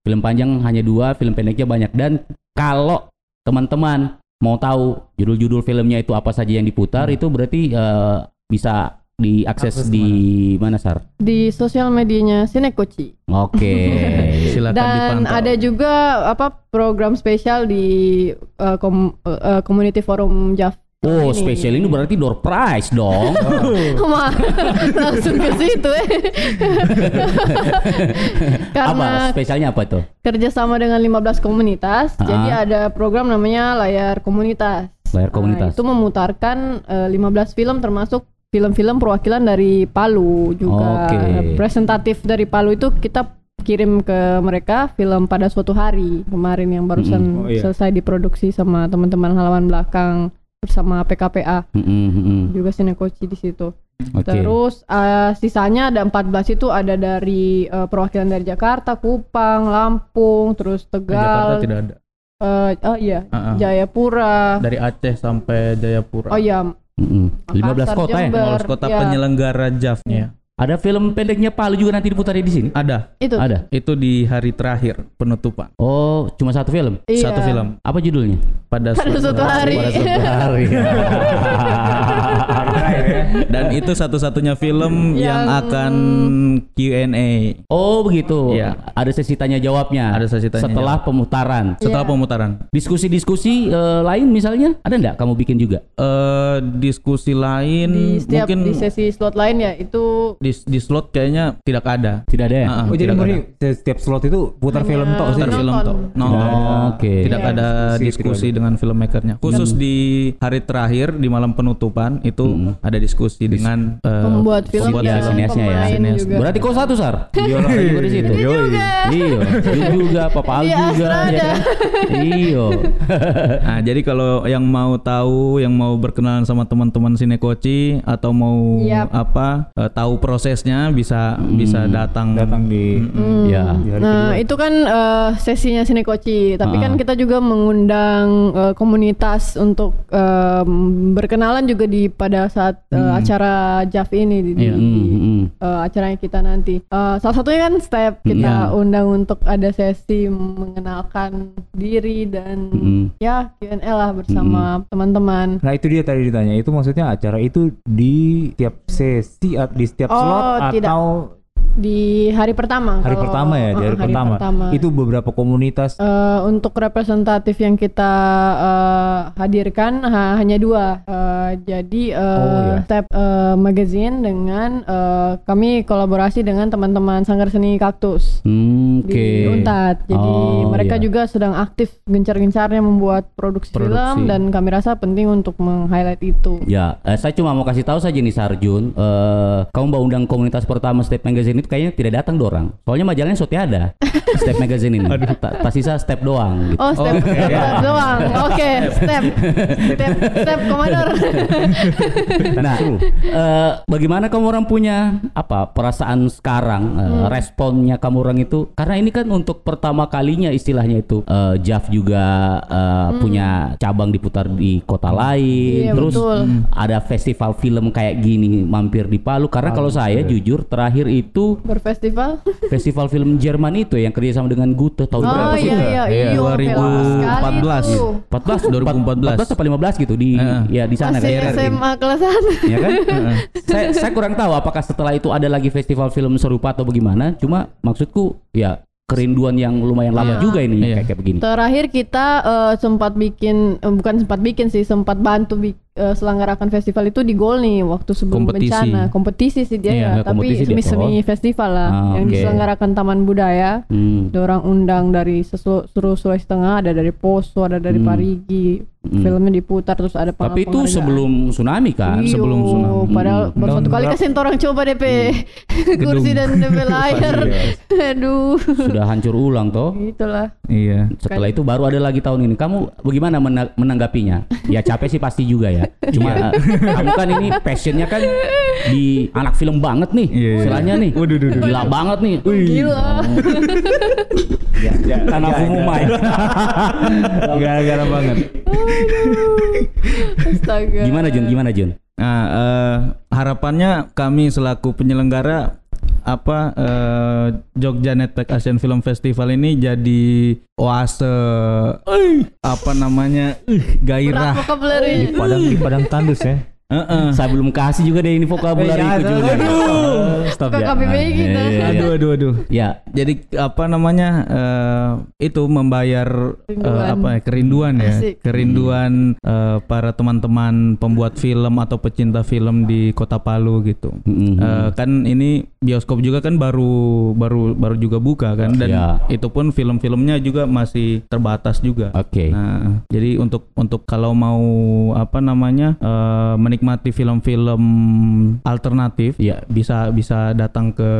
Film panjang hanya dua, film pendeknya banyak. Dan kalau teman-teman mau tahu judul-judul filmnya itu apa saja yang diputar, itu berarti eh, bisa diakses Akses di mana, Sar? Di sosial medianya Sinekoci. Oke. [LAUGHS] silakan Dan dipantau ada juga apa program spesial di uh, kom- uh, community forum JAV. Oh, ini. spesial ini berarti door prize dong. [LAUGHS] Wah, langsung ke situ eh. [LAUGHS] apa Karena spesialnya apa tuh? kerjasama dengan 15 komunitas, Ah. jadi ada program namanya layar komunitas. Layar Nah, komunitas. itu memutarkan eh, 15 film termasuk film-film perwakilan dari Palu juga Oke. presentatif dari Palu itu kita kirim ke mereka film pada suatu hari kemarin yang barusan Mm-mm. Oh, iya. selesai diproduksi sama teman-teman halaman belakang bersama PKPA Mm-mm, mm-mm. juga Sinekoci di situ. Oke. Terus eh, sisanya ada 14 itu ada dari eh, perwakilan dari Jakarta, Kupang, Lampung, terus Di Jakarta Tegal, tidak ada eh, oh iya, Ah, ah. Jayapura. dari Aceh sampai Jayapura Oh iya, Mm-mm. 15 Makassar, kota ya? Jember. 15 kota Ya. penyelenggara JAV-nya Ada film pendeknya Palu juga nanti diputar di sini? ada itu. Ada. itu di hari terakhir penutupan Oh, cuma satu film. Iya. satu film Apa judulnya? pada, Pada suatu hari. Pada suatu [LAUGHS] hari. [LAUGHS] dan itu satu-satunya film yang, Yang- akan Q&A oh, begitu. Iya. Ada sesi tanya jawabnya. Ada sesi tanya Setelah pemutaran. setelah Iya. pemutaran Diskusi-diskusi eh, lain misalnya ada nggak kamu bikin juga? eh diskusi lain Di setiap mungkin di sesi slot lain ya itu di, di slot kayaknya tidak ada Tidak ada ya? Ah, Oh jadi tidak murni ada. setiap slot itu putar Hanya film tok sih. Putar film Nonton. toh nonton Oh, Oke. tidak Iya. ada Diskusi diskusi tidak dengan filmmakernya khusus di hari terakhir di malam penutupan itu ada diskusi dengan eh, Pembuat film pembuat ya, sineasnya ya. juga. Berarti kau satu sar? [LAUGHS] Iya lah. Juga di situ. Iya, Jun juga, Papa Al Iya, juga, ya kan? Iya. [LAUGHS] Nah, jadi kalau yang mau tahu, yang mau berkenalan sama teman-teman Sinekoci atau mau apa eh, tahu prosesnya bisa bisa datang Datang di Hmm. Ya. di Nah, kedua. itu kan eh, sesinya Sinekoci, tapi Ah. kan kita juga mengundang eh, komunitas untuk em, berkenalan juga di pada saat eh, acara JAV ini di, Iya. di, Hmm, hmm. eh, acaranya kita nanti. Eh, salah satunya kan step kita Iya. undang untuk ada sesi mengenalkan diri dan Hmm. ya Q&A lah bersama teman-teman. Nah itu dia tadi ditanya itu maksudnya acara itu di setiap sesi at- di setiap Oh, slot tidak. Di hari pertama. hari kalau- pertama ya di eh, hari, pertama. itu beberapa komunitas Eh, untuk representatif yang kita eh, hadirkan ha- hanya dua. Eh, jadi eh, Oh, ya. Step eh, Magazine dengan eh, kami kolaborasi dengan teman-teman Sanggar Seni Kaktus Hmm, Oke. di Untat. Jadi Oh, mereka iya. juga sedang aktif gencar-gencarnya membuat produksi, Produksi. film dan kami rasa penting untuk meng-highlight itu. Ya, eh, saya cuma mau kasih tahu saja nih Sarjun, eh, kamu mau undang komunitas pertama Step Magazine itu kayaknya tidak datang dorang. Soalnya majalahnya sudah ada Step Magazine ini. [LAUGHS] Ta- Tas sisa Step doang. Gitu. Oh, step, step doang. Oke, step. Step, step komandor. [LAUGHS] Nah, eh, bagaimana kamu orang punya apa perasaan sekarang, eh, Hmm. responnya kamu orang itu? Karena ini kan untuk pertama kalinya istilahnya itu, eh, Jav juga eh, punya cabang diputar di kota lain, Hmm. Iya, terus betul. ada festival film kayak gini mampir di Palu. Karena kalau saya jujur terakhir itu Berfestival. festival film Jerman itu yang kerjasama dengan Goethe tahun Oh berapa sih? iya iya iya. 2014. 14, 2014. 14 apa 15 gitu di Heeh. ya di sana Masih kan. SMA kelas 1. ya kan? saya saya kurang tahu apakah setelah itu ada lagi festival film serupa atau bagaimana. Cuma maksudku ya kerinduan yang lumayan lama Iya. juga ini Iya. kayak kayak begini. Terakhir kita eh, sempat bikin eh, bukan sempat bikin sih, sempat bantu bi- eh, selenggarakan festival itu di Gol nih waktu sebelum Kompetisi. bencana kompetisi sih dia Iya, ya tapi semi semi festival lah Ah, yang oke. diselenggarakan Taman Budaya Hmm. orang undang dari seluruh Sulawesi Tengah ada dari Poso ada dari Hmm. Parigi Hmm. filmnya diputar terus ada Tapi itu sebelum tsunami kan? Iyo, sebelum tsunami. Padahal Hmm. baru satu kali kasih orang coba DP [LAUGHS] kursi dan DP layar. [LAUGHS] [LAUGHS] Aduh. Sudah hancur ulang toh. Itulah. Iya. Setelah itu baru ada lagi tahun ini. Kamu bagaimana mena- menanggapinya? Ya capek sih pasti juga ya. Cuma eh, kamu kan ini passionnya kan di anak film banget nih. Iya, iya. Istilahnya nih. Waduh, duh, duh, Gila banget nih. Gila. Tanah Fumumai. Gara-gara banget. Astaga. Gimana Jun? Gimana Jun? Nah, eh, harapannya kami selaku penyelenggara apa eh, Jogja Netpack Asian Film Festival ini jadi oase apa namanya gairah. Di Padang di Padang Tandus ya. Heeh. Saya belum kasih juga deh ini vocabulary Eh, itu ya, juga. aduh. Stop ya. KBBI kita. Iya, iya. Aduh aduh aduh. Ya, Jadi apa namanya eh, itu membayar Kerinduan. apa ya kerinduan ya Asik. kerinduan eh, para teman-teman pembuat film atau pecinta film di Kota Palu gitu. Mm-mm. Eh, kan ini bioskop juga kan baru baru baru juga buka kan dan Ya. itu pun film-filmnya juga masih terbatas juga. Oke. Nah, jadi untuk untuk kalau mau apa namanya eh, menikmati film-film alternatif, Iya. bisa bisa datang ke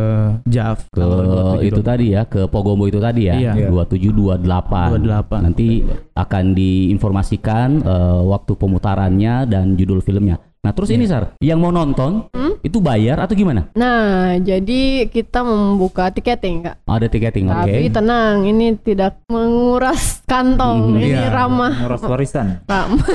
JAV ke tanggal 27. itu tadi ya ke Pogombo itu tadi ya Iya. 27 28 28. nanti akan diinformasikan eh, waktu pemutarannya dan judul filmnya nah terus ini Sar yang mau nonton itu bayar atau gimana Nah, jadi kita membuka tiketing, Kak. ada tiketing oke Tapi tenang, ini tidak menguras kantong. Hmm, ini iya. ramah Nguras warisan. [LAUGHS] ramah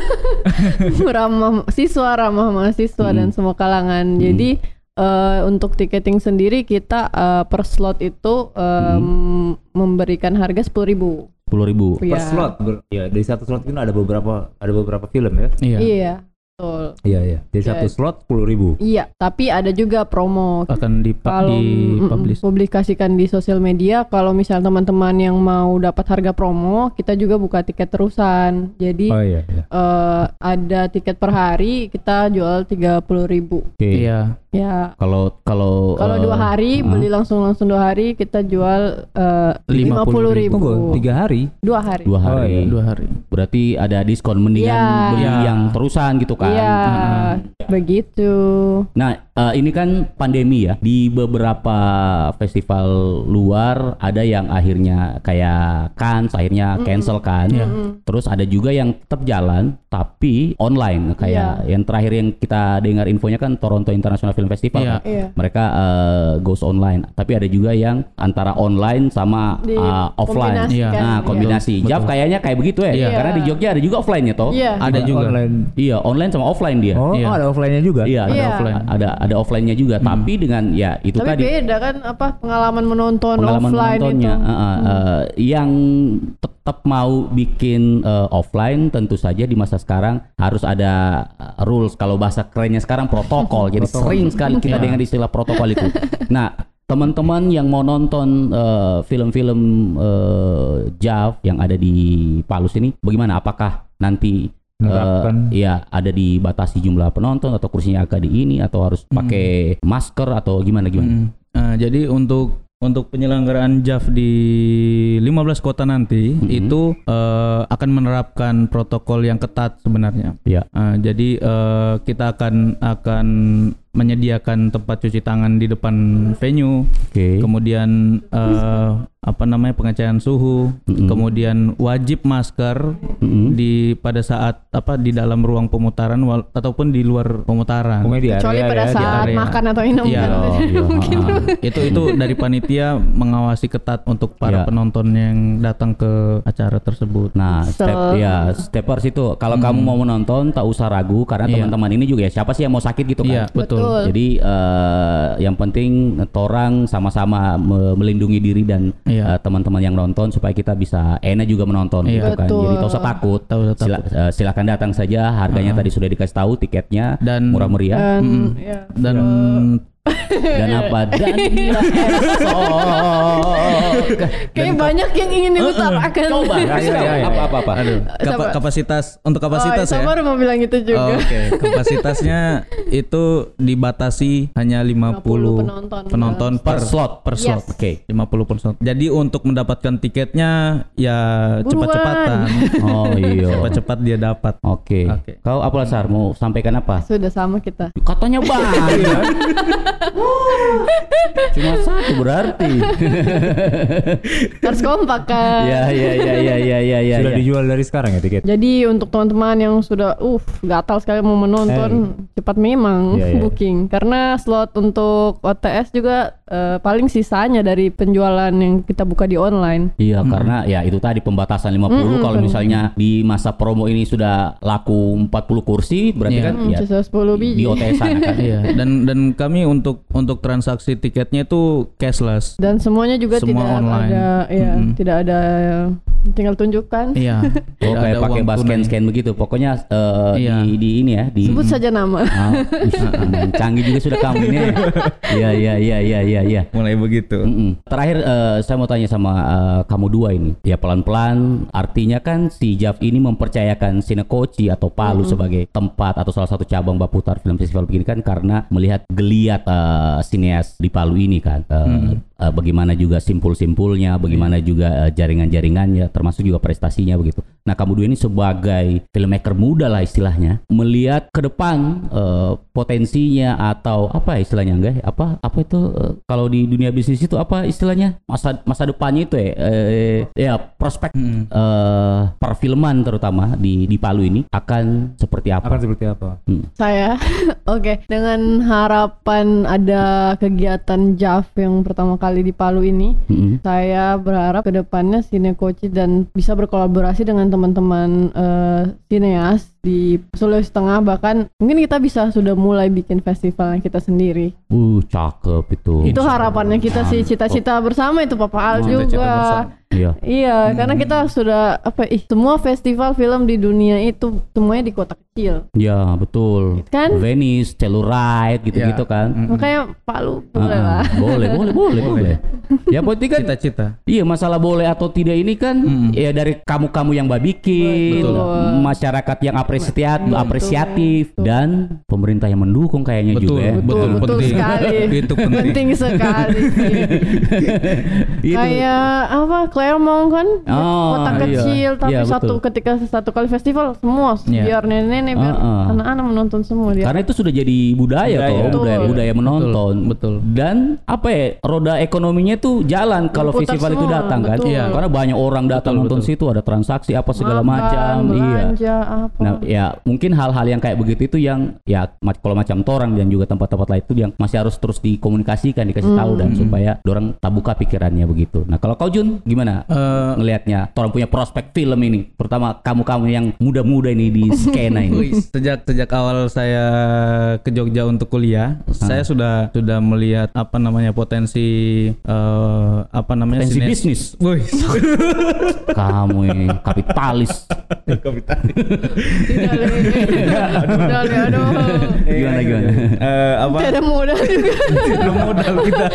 [LAUGHS] ramah siswa ramah mahasiswa dan semua kalangan jadi eh, untuk tiketing sendiri kita eh, per slot itu em, memberikan harga sepuluh ribu sepuluh ribu Per slot. Ya, dari satu slot itu ada beberapa ada beberapa film ya. Iya. iya betul Iya, iya. Ya. satu slot 10 ribu. iya tapi ada juga promo Akan di, kalau mm, publikasikan di sosial media kalau misal teman-teman yang mau dapat harga promo kita juga buka tiket terusan jadi Oh iya, iya. eh, ada tiket per hari kita jual tiga puluh ribu oke Iya. Ya kalau kalau Kalau eh, dua hari ah, beli langsung langsung dua hari kita jual eh, lima puluh ribu. Tunggu, tiga hari. Dua hari. dua Oh, hari iya. Dua hari. berarti ada diskon mendingan Iya. beli Iya. yang terusan gitu kan Iya, begitu. Nah, eh, ini kan pandemi ya. Di beberapa festival luar ada yang akhirnya kayak Cannes akhirnya cancel kan. Terus ada juga yang tetap jalan tapi online kayak yang terakhir yang kita dengar infonya kan Toronto International Film Festival. Iya. kan. Iya. Mereka eh, goes online, tapi ada juga yang antara online sama Di eh, offline. kombinasikan, Iya. Nah, iya. kombinasi. Jav kayaknya kayak begitu ya. Iya. Karena di Jogja ada juga offline-nya toh. Iya. Ada juga. Online. Iya, online sama offline dia. Oh, Iya. ada offline-nya juga. Iya, ada Iya. offline. Ada ada offline-nya juga, tapi dengan ya itu Tapi tadi beda kan apa pengalaman menonton pengalaman offline menontonnya. itu. Uh, uh, uh, yang tetap mau bikin uh, offline tentu saja di masa sekarang harus ada uh, rules. Kalau bahasa kerennya sekarang protokol. Jadi sering sekali kita Iya. dengar istilah protokol itu. Nah, teman-teman yang mau nonton uh, film-film uh, JAV yang ada di Palus ini bagaimana? Apakah nanti. Eh, iya, ada dibatasi jumlah penonton atau kursinya agak di ini atau harus pakai masker atau gimana gimana? Mm. Eh, jadi untuk untuk penyelenggaraan JAV di 15 kota nanti Mhm. itu eh, akan menerapkan protokol yang ketat sebenarnya. Ya. Eh, jadi eh, kita akan akan menyediakan tempat cuci tangan di depan venue, Oke. kemudian eh, apa namanya pengecekan suhu, Mm-mm. kemudian wajib masker Mm-mm. di pada saat apa di dalam ruang pemutaran wal- ataupun di luar pemutaran. Di Kecuali area pada ya, di saat area. makan atau minum Iya. kan. Oh, iya, [LAUGHS] ha-ha. [LAUGHS] itu itu dari panitia mengawasi ketat untuk para Iya. penonton yang datang ke acara tersebut. Nah, step So- ya steppers itu kalau kamu mau menonton tak usah ragu karena Iya. teman-teman ini juga ya siapa sih yang mau sakit gitu kan. betul. Betul. Jadi eh, yang penting torang sama-sama me- melindungi diri dan Iya. eh, teman-teman yang nonton supaya kita bisa enak juga menonton Iya. gitu kan. Betul. Jadi tak usah takut. Tak usah Sila- eh, silakan datang saja. Harganya tadi sudah dikasih tahu tiketnya Dan- murah meriah. Dan Mm-mm. ya. Dan dan apa [LAUGHS] dan Kayak banyak yang ingin diutarakan. coba [LAUGHS] kasih tahu. iya, iya. apa apa apa Aduh, kapa- kapasitas untuk kapasitas oh, ya. Sabar mau bilang itu juga. Oh, Oke, [LAUGHS] kapasitasnya itu dibatasi hanya 50 penonton. penonton per slot per Yes. slot. Oke, 50 per slot. Jadi untuk mendapatkan tiketnya ya cepat-cepatan. oh iya Cepat-cepat dia dapat. oke Oke. kau apa Sar mau sampaikan apa Sudah sama kita. katanya banyak cuma satu berarti [LAUGHS] Harus kompak kan. ya ya ya ya ya ya ya Sudah ya. dijual dari sekarang ya tiket. Jadi untuk teman-teman yang sudah uh gatal sekali mau menonton cepat memang Iya, iya. [LAUGHS] booking karena slot untuk OTS juga eh, paling sisanya dari penjualan yang kita buka di online. Iya karena ya itu tadi pembatasan 50 kalau misalnya di masa promo ini sudah laku 40 kursi berarti Iya. kan Hmm, ya sisa 10 biji. di OTS sana kan. [LAUGHS] Iya, dan dan kami untuk untuk transaksi tiketnya itu cashless. Dan semuanya juga Semua tidak online. ada ya, Mm-mm. tidak ada tinggal tunjukkan. Iya. [LAUGHS] Oh kayak ada pakai tunai. scan scan begitu. Pokoknya eh, Iya. di, di ini ya di Sebut saja nama. Main [LAUGHS] canggih juga sudah kamu ini. Iya iya iya iya iya iya. Mulai begitu. Mm-mm. Terakhir eh, saya mau tanya sama eh, kamu dua ini. Ya pelan-pelan artinya kan si Jav ini mempercayakan Sinekoci atau Palu sebagai tempat atau salah satu cabang Baputar Film Festival begini kan karena melihat geliat eh, sineas di Palu ini kan. Eh, eh, bagaimana juga simpul-simpulnya, bagaimana juga eh, jaringan-jaringannya termasuk juga prestasinya begitu. Nah, kamu dua ini sebagai filmmaker muda lah istilahnya melihat ke depan eh, potensinya atau apa ya istilahnya enggak ya? apa apa itu eh, kalau di dunia bisnis itu apa istilahnya masa masa depannya itu ya eh, ya prospek eh, perfilman terutama di di Palu ini akan seperti apa? Akan seperti apa? Hmm. Saya, [LAUGHS] oke, dengan harapan ada kegiatan JAV yang pertama kali di Palu ini, Mm-mm. saya berharap ke depannya Sinekoci dan bisa berkolaborasi dengan teman-teman eh, sineas di Sulawesi Tengah bahkan mungkin kita bisa sudah mulai bikin festivalnya kita sendiri. Uh, cakep itu. Itu harapannya kita sih cita-cita bersama itu Papa Al juga. Iya. Iya, karena kita sudah apa ih semua festival film di dunia itu semuanya di kota kecil. Ya, betul. Kan? Venice, Telluride gitu-gitu Ya. kan. Makanya Palu boleh Ah, lah. boleh, boleh, boleh, boleh. Ya penting kan Cita-cita. Iya masalah boleh atau tidak ini kan ya dari kamu-kamu yang mbak bikin, Betul. masyarakat yang apresiat, Betul. apresiatif dan pemerintah yang mendukung kayaknya Betul, juga ya. betul, betul penting. sekali. Itu penting. Penting sekali. [LAUGHS] Kayak apa Claremont kan Oh, kota iya. kecil tapi Iya, satu betul. ketika satu kali festival semua Iya. biar nenek-nenek biar ah. anak-anak menonton semua dia. Karena itu sudah jadi budaya, Budaya. toh, Betul. budaya budaya menonton. Betul, betul. Dan apa ya, roda ekonominya tuh jalan kalau festival itu semua, datang kan. betul. Iya. Karena banyak orang datang Betul, nonton betul. situ ada transaksi apa segala Makan, macam. Iya. apa. Nah, ya mungkin hal-hal yang kayak begitu itu yang ya kalau macam torang dan juga tempat-tempat lain itu yang masih harus terus dikomunikasikan, dikasih tahu dan supaya dorang tak buka pikirannya begitu. Nah, kalau kau Jun gimana Eh, ngelihatnya? Torang punya prospek film ini, terutama kamu-kamu yang muda-muda ini di [LAUGHS] skena ini. Sejak sejak awal saya ke Jogja untuk kuliah, saya sudah sudah melihat apa namanya potensi eh, apa namanya Potensi sines- bisnis. Wih, [LAUGHS] kamu ini kapitalis. Tidak Le. Udah Le, aduh. gimana gimana? Eh, apa Tidak mudah juga. belum modal kita.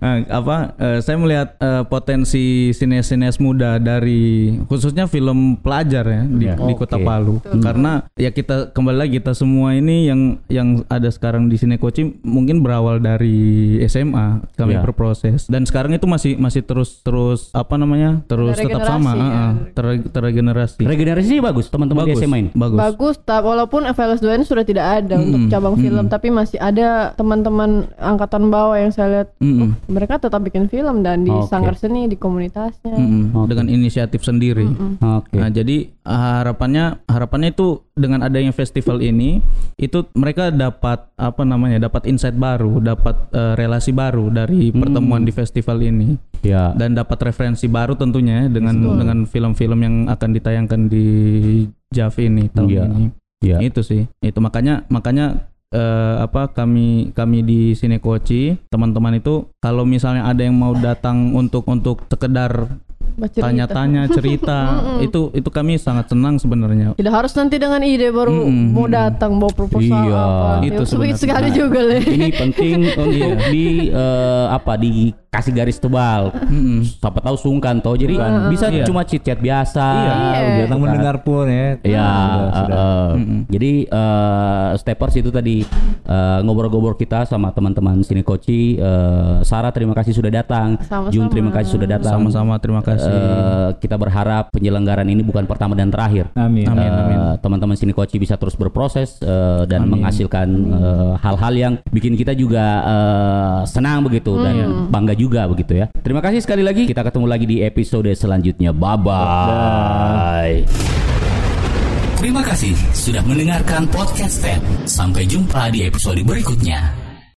Nah, [LAUGHS] apa eh, saya melihat eh, potensi sinias-sinias muda dari khususnya film pelajar ya di, Ya. di Kota. Palu. Karena ya kita kembali lagi kita semua ini yang yang ada sekarang di sini Koci mungkin berawal dari SMA kami Ya. berproses dan sekarang itu masih masih terus terus apa namanya? terus tetap sama, regenerasi, ya. ter- terregenerasi. Regenerasinya bagus teman-teman di Bagus, SMA ini. bagus. Bagus, walaupun FLS 2 ini sudah tidak ada untuk cabang film, tapi masih ada teman-teman angkatan bawah yang saya lihat Mm-mm. mereka tetap bikin film dan di Oke. sanggar seni, di komunitasnya. Mm-mm. Oke. dengan inisiatif sendiri. Oke. Nah, jadi harapannya harapannya itu dengan adanya festival ini itu mereka dapat apa namanya? dapat insight baru, dapat eh, relasi baru dari pertemuan di festival ini Ya. dan dapat referensi baru tentunya ya dengan dengan film-film yang akan ditayangkan di JAV ini tahun Iya. ini. Ya. Itu sih. Itu makanya makanya eh, apa kami kami di Sinekoci teman-teman itu kalau misalnya ada yang mau datang untuk untuk sekedar tanya-tanya cerita [LAUGHS] itu itu kami sangat senang sebenarnya Tidak harus nanti dengan ide baru Mm-mm. mau datang bawa proposal Iya, apa. itu Ya, sekali juga. Ini penting untuk di eh, apa dikasih garis tebal. Mm-mm. Siapa tahu sungkan toh. Jadi bisa Iya. cuma chit chat biasa. Iya. gitu Datang kan. mendengar pun ya. Ya, Sudah, sudah. eh, eh. Mm-mm. jadi eh, steppers itu tadi eh, ngobrol-ngobrol kita sama teman-teman sini Koci. Eh, Sarah terima kasih sudah datang. Sama-sama. Jun terima kasih sudah datang. sama-sama terima kasih Eh, kita berharap penyelenggaraan ini bukan pertama dan terakhir. Amin. Amin, Eh, amin. Teman-teman sini Koci bisa terus berproses eh, dan Amin. menghasilkan hal-hal yang bikin kita juga eh, senang begitu dan bangga juga begitu ya. Terima kasih sekali lagi. Kita ketemu lagi di episode selanjutnya. Bye bye. Terima kasih sudah mendengarkan podcast Step. Sampai jumpa di episode berikutnya.